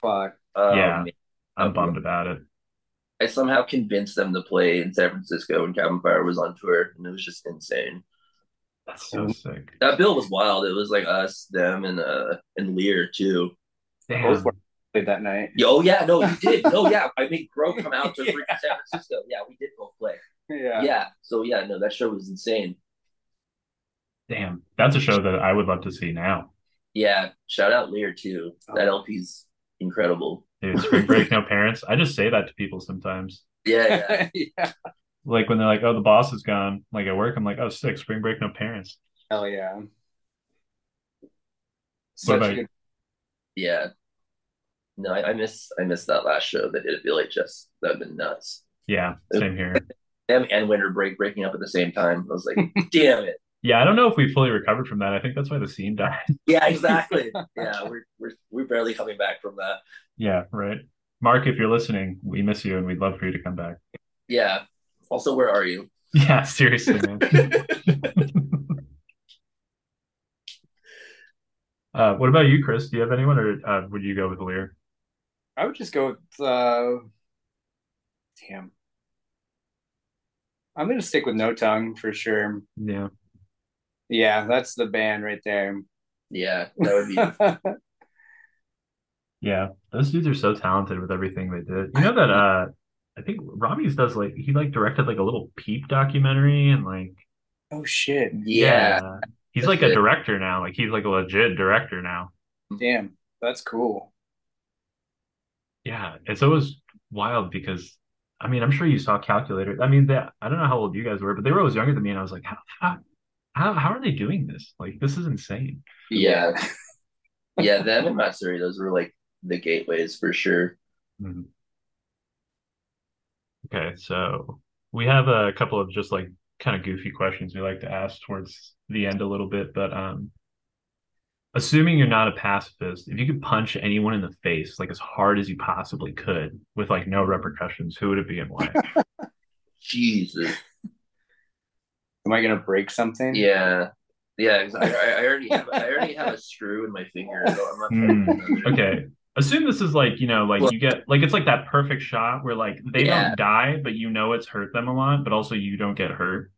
Fuck. Oh, yeah, man. I'm bummed about it. I somehow convinced them to play in San Francisco when Cabin Fire was on tour, and it was just insane. That's so sick. That bill was wild. It was like us, them, and uh and Lear too. Damn played that night. Oh yeah, no, you did. no, yeah. I made Grow come out to yeah. San Francisco. Yeah, we did both play. Yeah. Yeah. So yeah, no, that show was insane. Damn, that's a show that I would love to see now. Yeah, shout out Lear too. That oh. LP's incredible. Dude, spring break, no parents. I just say that to people sometimes. Yeah, yeah. yeah. Like when they're like, "Oh, the boss is gone." Like at work, I'm like, "Oh, sick. Spring break, no parents." Hell yeah. What Such about a you? good yeah. No, I, I miss I miss that last show. They did it Billy just that'd been nuts. Yeah, same here. Them and Winter Break breaking up at the same time. I was like, damn it. Yeah, I don't know if we fully recovered from that. I think that's why the scene died. Yeah, exactly. yeah, we're we're we're barely coming back from that. yeah, right. Mark, if you're listening, we miss you and we'd love for you to come back. Yeah. Also, where are you? Yeah, seriously, man. uh, what about you, Chris? Do you have anyone, or uh, would you go with Lear? I would just go with uh damn. I'm gonna stick with No Tongue for sure. Yeah, Yeah, that's the band right there. Yeah, that would be yeah. Those dudes are so talented with everything they did. You know that? Uh, I think Robbie's does like he like directed like a Lil Peep documentary and like oh shit. yeah. he's That's like a director now. Like he's like a legit director now. Damn, that's cool. Yeah, it's always wild because I mean I'm sure you saw Calculator. I mean that I don't know how old you guys were, but they were always younger than me, and I was like, how how how, how are they doing this? Like this is insane. Yeah. Yeah, them and Matsuri, those were like the gateways for sure. Mhm. Okay, so we have a couple of just like kind of goofy questions we like to ask towards the end a little bit, but um assuming you're not a pacifist, if you could punch anyone in the face like as hard as you possibly could with like no repercussions, who would it be and why? Jesus. Am I gonna break something? Yeah. Yeah, exactly. I, I already have I already have a screw in my finger, so I'm not Hmm, Okay. Assume this is like, you know, like Well- you get like it's like that perfect shot where like they Yeah. don't die, but you know it's hurt them a lot, but also you don't get hurt.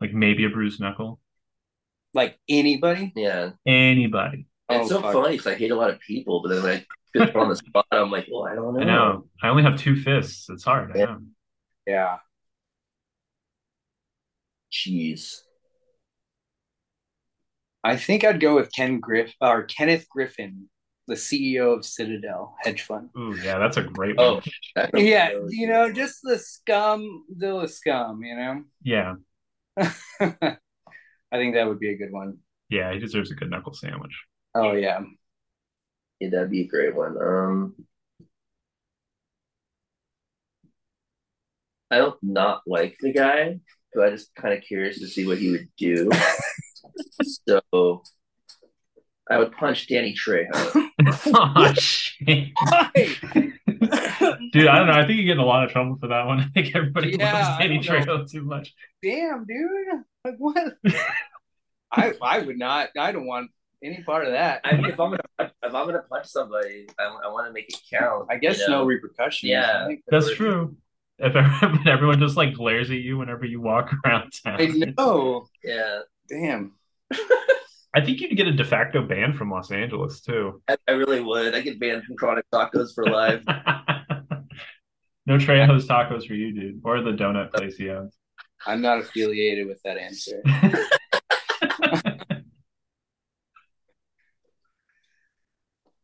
Like maybe a bruised knuckle. Like anybody? Yeah. Anybody. Oh, It's so fuck. funny because I hate a lot of people, but then when I get put on the spot, I'm like, well, I don't know. I know. I only have two fists. It's hard. I Yeah. know. Yeah. Jeez. I think I'd go with Ken Griff or Kenneth Griffin, the CEO of Citadel Hedge Fund. Ooh, yeah, that's a great one. Oh, that- Yeah, you know, just the scum, the scum, you know. Yeah. I think that would be a good one. Yeah, he deserves a good knuckle sandwich. Oh yeah. yeah, that'd be a great one. Um, I don't not like the guy, but I'm just kind of curious to see what he would do. so I would punch Danny Trejo. oh shit. Dude, I don't know. I think you get in a lot of trouble for that one. I think everybody Yeah, loves Danny don't. Trejo too much. Damn, dude. Like what? I I would not. I don't want any part of that. I mean, if I'm gonna if I'm gonna punch somebody, I, I want to make it count. I guess you know? no repercussions. Yeah. right? That's true. If everyone, everyone just like glares at you whenever you walk around town. I know. Yeah, Damn. I think you'd get a de facto ban from Los Angeles too. I, I really would. I get banned from Chronic Tacos for life. no Trejo's tacos for you, dude, or the donut place he owns. I'm not affiliated with that answer.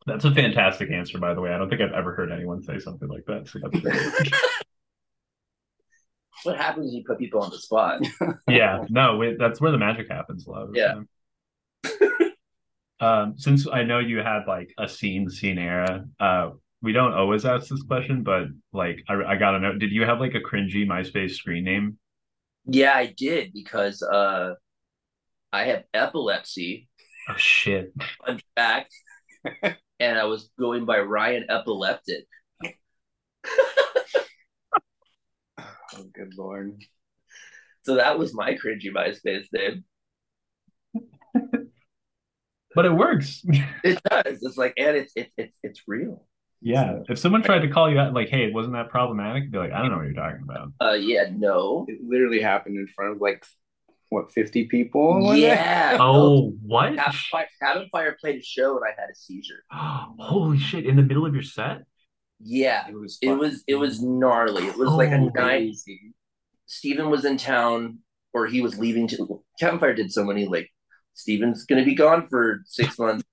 That's a fantastic answer, by the way. I don't think I've ever heard anyone say something like that. So that's great. What happens when you put people on the spot? yeah, no, wait, that's where the magic happens, love. Yeah. um, since I know you had like a scene scene era, uh, we don't always ask this question, but like I, I gotta know, did you have like a cringy MySpace screen name? Yeah, I did because uh, I have epilepsy. Oh shit! Fun fact. and I was going by Ryan Epileptic. Oh, good lord. So that was my cringy MySpace name. But it works. It does. It's like, and it's it's it's it's real. yeah. If someone tried to call you out, like, "Hey, wasn't that problematic?" You'd be like, "I don't know what you're talking about." Uh, yeah, no. It literally happened in front of like what 50 people? Yeah. Oh, what? Cabin Fire, Cabin Fire played a show and I had a seizure. Holy shit! In the middle of your set? Yeah. It was It was it was gnarly. It was like a Oh. night. Steven was in town or he was leaving to Cabin Fire did so many like Steven's gonna be gone for six months.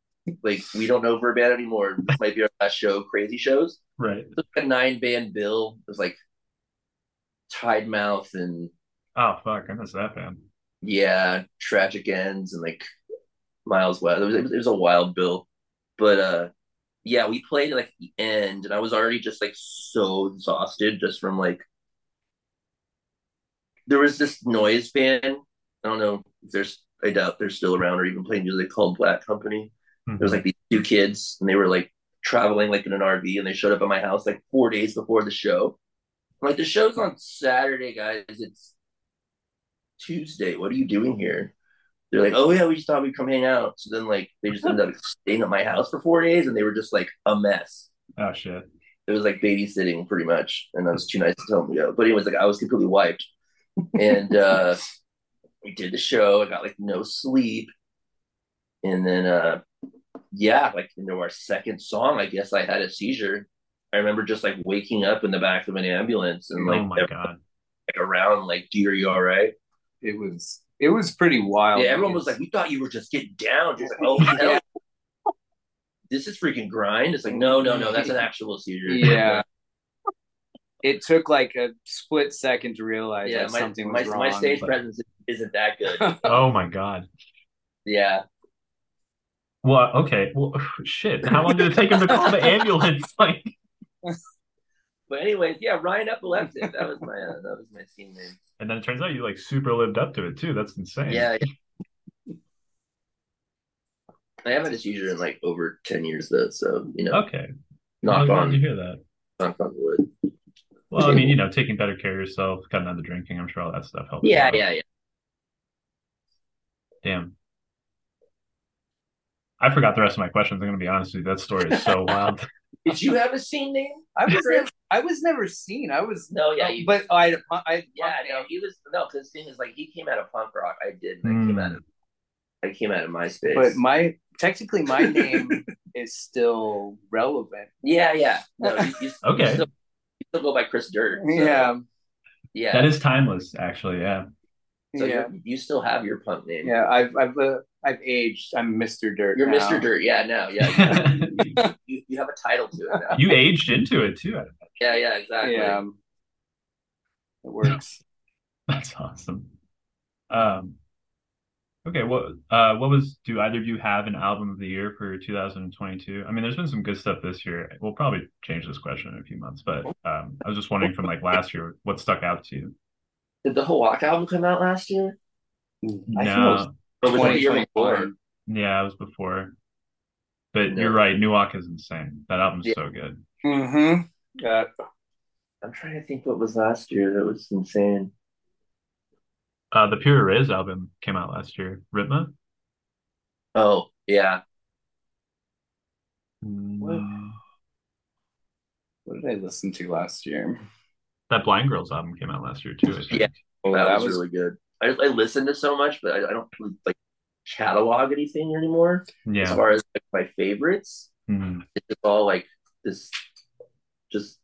like we don't know if we're a band anymore. This might be our last show. Crazy shows. Right. Like a nine band bill. It was like Tide Mouth and oh fuck, I missed that band. Yeah, Tragic Ends and like Miles West. It was, it was a wild bill, but uh, yeah, we played like the end, and I was already just like so exhausted just from like there was this noise band. I don't know if there's I doubt they're still around or even playing music called Black Company. Mm-hmm. There was like these two kids and they were like traveling like in an RV and they showed up at my house like four days before the show. I'm like the show's on Saturday, guys. It's Tuesday. What are you doing here? They're like, oh yeah, we just thought we'd come hang out. So then like they just ended up staying at my house for four days and they were just like a mess. Oh shit. It was like babysitting pretty much. And I was too nice to tell them to go. But anyways, like I was completely wiped. And uh we did the show. I got like no sleep. And then uh yeah, like into our second song, I guess I had a seizure. I remember just like waking up in the back of an ambulance and like, oh my god, like around like, "Do are you all right?" It was it was pretty wild. Yeah, everyone was like, "We thought you were just getting down." Just like, "Oh hell, this is freaking grind." It's like, no, no, no, that's an actual seizure. Yeah. it took like a split second to realize yeah, that my, something was my, wrong. My stage but... presence isn't that good. oh my god. Yeah. Well, okay. Well, shit. How long did it take him to call the ambulance? Like. But anyways, yeah, Ryan Epileptic. That was my uh, that was my scene name. And then it turns out you like super lived up to it too. That's insane. Yeah. yeah. I haven't had a seizure in like over ten years though, so you know. Okay. Knock on. You hear that? Knock on wood. Well, I mean, you know, taking better care of yourself, cutting out the drinking. I'm sure all that stuff helps. Yeah, yeah, yeah. Damn. I forgot the rest of my questions. I'm going to be honest with you. That story is so wild. Did you have a scene name? I was never, I was never seen. I was no, yeah, you, but I, I, yeah, no, he was no. Because the thing is, like, he came out of punk rock. I did. Mm. I came out hmm. of, I came out of MySpace. But my technically, my name is still relevant. Yeah, yeah. No, you, you, okay. You still, you still, go by Chris Dirt. So, yeah, yeah. That is timeless, actually. Yeah. So yeah. you still have your punk name. Yeah, I've I've uh, I've aged. I'm Mr. Dirt. You're now. Mr. Dirt. Yeah, no, yeah. You, you, you, have a title to it now. You aged into it too. Yeah, yeah, exactly. Yeah, it works. That's awesome. Um, okay, what uh, what was? Do either of you have an album of the year for 2022? I mean, there's been some good stuff this year. We'll probably change this question in a few months, but um, I was just wondering from like last year, what stuck out to you? Did the Hawk album come out last year? No. But was it the year before? Yeah, it was before. But no. you're right. Nuwak is insane. That album's yeah. so good. Mm-hmm. Yeah. I'm trying to think what was last year that was insane. Uh, the Pure Riz album came out last year. Ritma. Oh yeah. Mm. What did I listen to last year? That Blind Girls album came out last year too. Yeah, oh, that, that was, was, really good. I, I listen to so much, but I, I don't really, like catalog anything anymore. Yeah. As far as like, my favorites, mm-hmm. it's all like this, just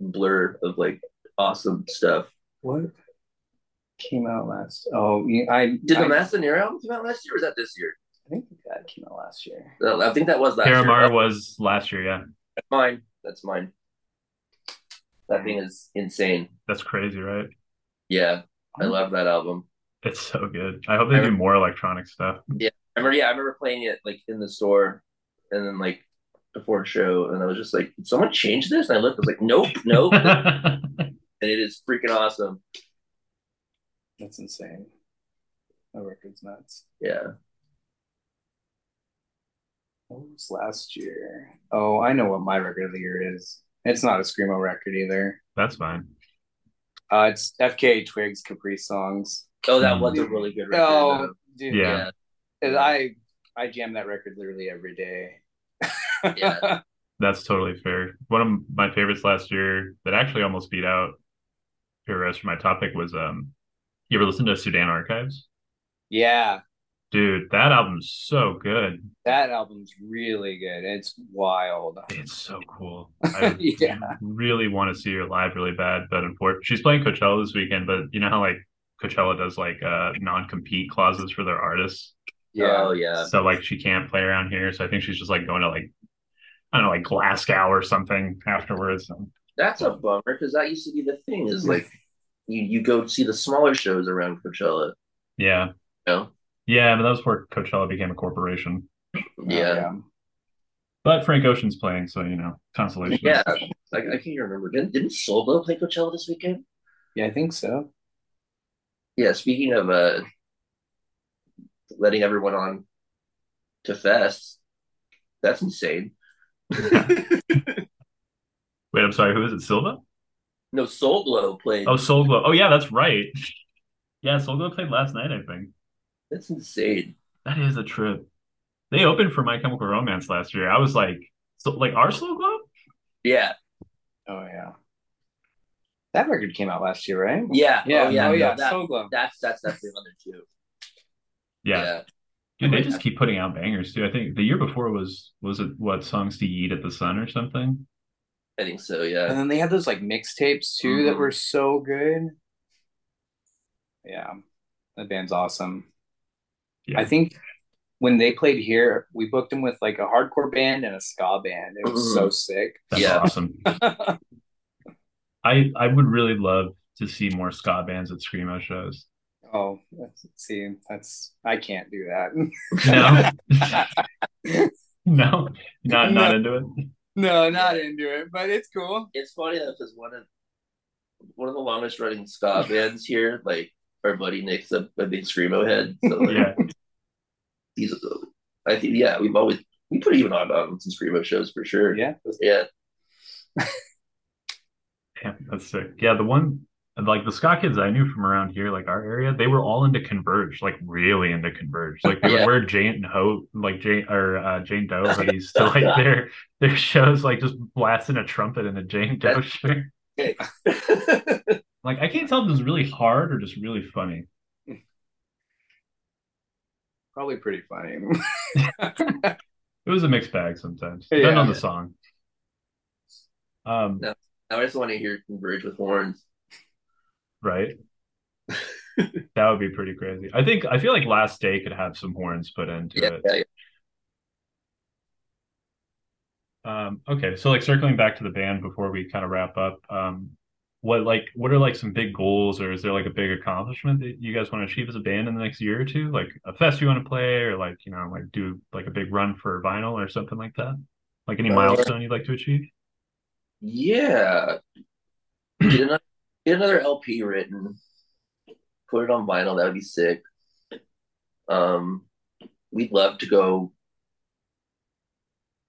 blur of like awesome stuff. What came out last? Oh, I did I, the Massa Nera album come out last year? or Was that this year? I think that came out last year. I think that was last Derramar year. was last year. Yeah. That's mine. That's mine. That thing is insane. That's crazy, right? Yeah, I love that album. It's so good. I hope they I do remember, more electronic stuff. Yeah, I remember. Yeah, I remember playing it like in the store, and then like before a show, and I was just like, "Did someone change this?" And I looked, I was like, "Nope, nope," and it is freaking awesome. That's insane. My record's nuts. Yeah. What was last year? Oh, I know what my record of the year is. It's not a screamo record either. That's fine. Uh, it's FKA Twigs Caprisongs. Oh, that was a really good record. Oh, dude, yeah. yeah. I I jam that record literally every day. yeah. That's totally fair. One of my favorites last year that actually almost beat out Pure Rest for my topic was um you ever listen to Sudan Archives? Yeah. Dude, that album's so good. That album's really good. It's wild. It's so cool. I yeah. really want to see her live really bad, but unfortunately, she's playing Coachella this weekend. But you know how like Coachella does like uh non-compete clauses for their artists. Yeah. Oh yeah. So like she can't play around here. So I think she's just like going to like I don't know, like Glasgow or something afterwards. That's a bummer because that used to be the thing. Is like you you go see the smaller shows around Coachella. Yeah. You know? Yeah, but that was where Coachella became a corporation. Yeah. yeah. But Frank Ocean's playing, so you know, consolation. Yeah, I, I can't remember. Didn't, didn't Soul play Coachella this weekend? Yeah, I think so. Yeah, speaking of uh letting everyone on to fest, that's insane. Wait, I'm sorry. Who is it? Silva? No, Soul Glo played. Oh, Soul Glo. Oh, yeah, that's right. Yeah, Soul Glo played last night. I think. That's insane. That is a trip. They opened for My Chemical Romance last year. I was like, so like our Soul Glo? Yeah. Oh yeah. That record came out last year, right? Yeah. Yeah. Oh yeah. Oh, yeah. That, Soul Glo. That's that's definitely another two. Yeah. yeah. Dude, they just keep putting out bangers too. I think the year before was was it what songs to yeet at the sun or something? I think so, yeah. And then they had those like mixtapes too mm-hmm. that were so good. Yeah, that band's awesome. Yeah. I think when they played here, we booked them with like a hardcore band and a ska band. It was mm-hmm. so sick. That's yeah. awesome. I I would really love to see more ska bands at screamo shows. Oh, see, that's I can't do that. No, no, not not into it. No, not into it, but it's cool. It's funny though because one of one of the longest running ska bands here, like our buddy Nick's a, a big screamo head. So like, yeah, he's. I think yeah, we've always we put even on on some screamo shows for sure. Yeah, yeah. Yeah, that's sick. Yeah, the one like the ska kids I knew from around here, like our area, they were all into Converge, like really into Converge. Like they yeah. would wear Jane and Ho, like Jane or uh, Jane Doe hoodies to like their their shows, like just blasting a trumpet in a Jane Doe shirt. like I can't tell if it was really hard or just really funny. Probably pretty funny. it was a mixed bag sometimes, depending on the song. Um, no, I just want to hear Converge with horns right? that would be pretty crazy. I think I feel like Last Day could have some horns put into yeah, it. Yeah, yeah. Um, okay, so like circling back to the band before we kind of wrap up, um, what like what are like some big goals, or is there like a big accomplishment that you guys want to achieve as a band in the next year or two? Like a fest you want to play, or like you know like do like a big run for vinyl or something like that? Like any uh, milestone you'd like to achieve? Yeah, get another get another LP written, put it on vinyl. That would be sick. Um, we'd love to go.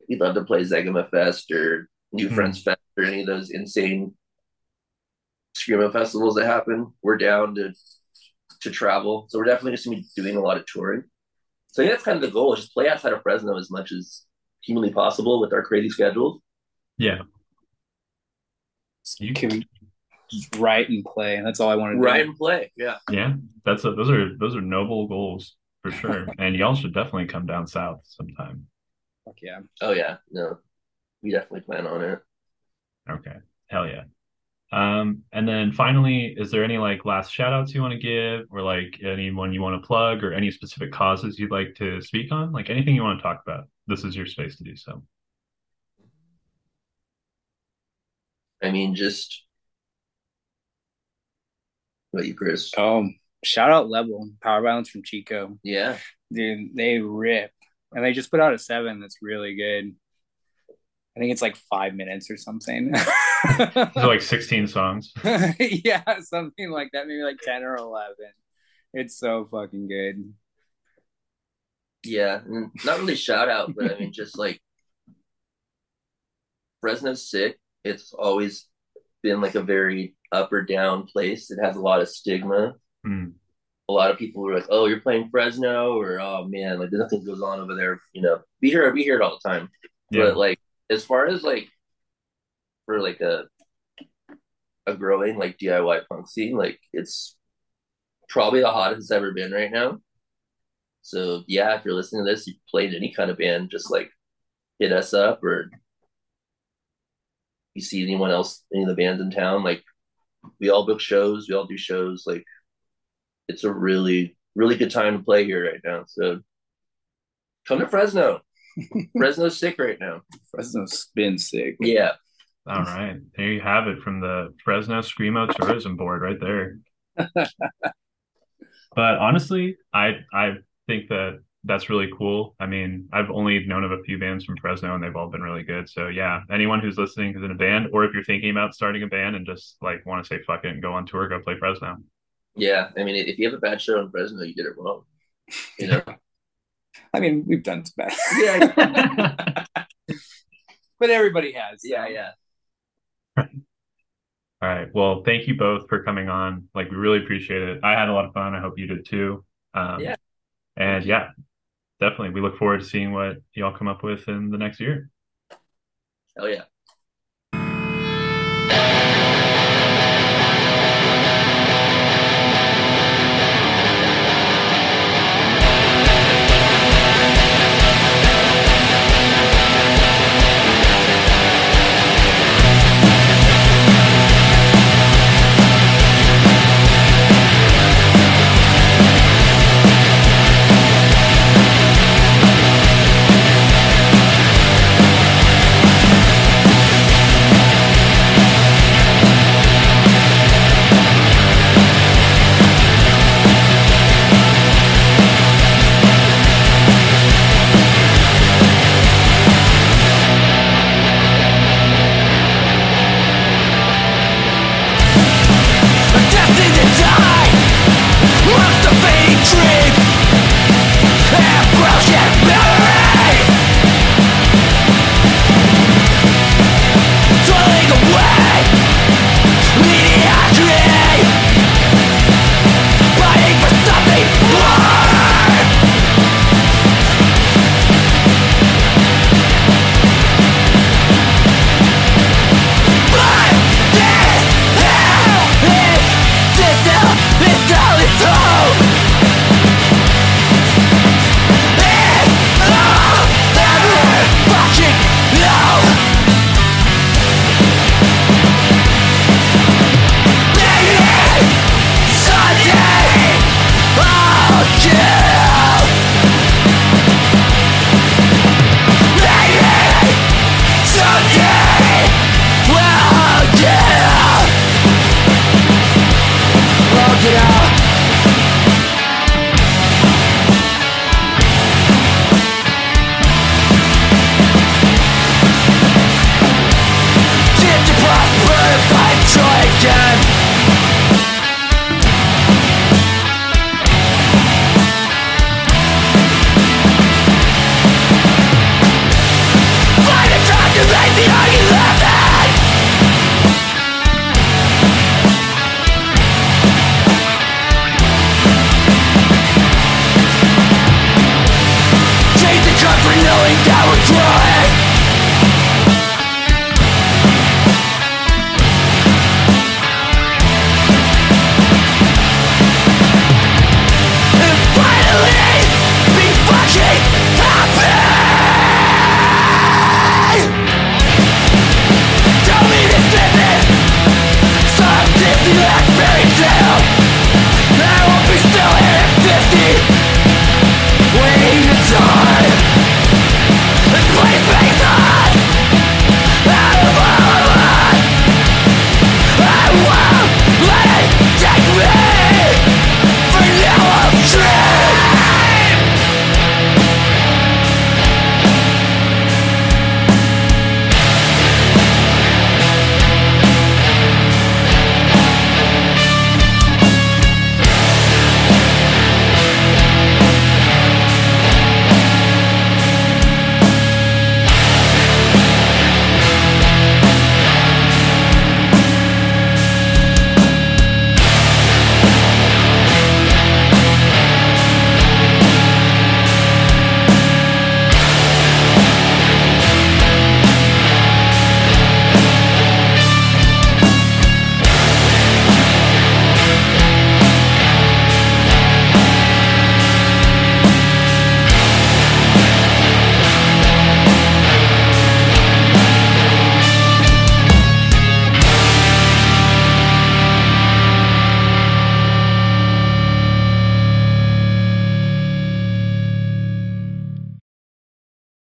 We'd love to play Zegema Fest or New mm-hmm. Friends Fest or any of those insane screamo festivals that happen. We're down to to travel, so we're definitely just gonna be doing a lot of touring. So yeah, that's kind of the goal: is just play outside of Fresno as much as humanly possible with our crazy schedules. Yeah. You can just write and play. and That's all I want to do. Write and play. Yeah. Yeah. That's a, those are those are noble goals for sure. and y'all should definitely come down south sometime. Fuck yeah. Oh yeah. No. We definitely plan on it. Okay. Hell yeah. Um, and then finally, is there any like last shout outs you want to give or like anyone you want to plug or any specific causes you'd like to speak on? Like anything you want to talk about? This is your space to do so. I mean, just what you, Chris? Um, shout out Level Power Violence from Chico. Yeah, dude, they rip, and they just put out a seven that's really good. I think it's like five minutes or something. like sixteen songs. yeah, something like that. Maybe like ten or eleven. It's so fucking good. Yeah, not really shout out, but I mean, just like Fresno's sick. It's always been like a very up or down place. It has a lot of stigma. Mm. A lot of people were like, "Oh, you're playing Fresno," or "Oh man, like nothing goes on over there." You know, be here, we hear it all the time. Yeah. But like, as far as like for like a a growing like DIY punk scene, like it's probably the hottest it's ever been right now. So yeah, if you're listening to this, you played any kind of band, just like hit us up or you see anyone else, any of the bands in town, like we all book shows, we all do shows. Like it's a really, really good time to play here right now. So Come to Fresno. Fresno's sick right now. Fresno's been sick. Yeah. All right. There you have it from the Fresno Screamo Tourism Board right there. but honestly, I I think that that's really cool. I mean, I've only known of a few bands from Fresno and they've all been really good. So yeah, anyone who's listening is in a band or if you're thinking about starting a band and just like want to say fuck it and go on tour, go play Fresno. Yeah. I mean, if you have a bad show in Fresno, you did it wrong. You know? I mean, we've done bad. Yeah. but everybody has. yeah, yeah. All right. Well, thank you both for coming on. Like, we really appreciate it. I had a lot of fun. I hope you did too. Um, Yeah. And yeah, definitely. We look forward to seeing what y'all come up with in the next year. Hell yeah.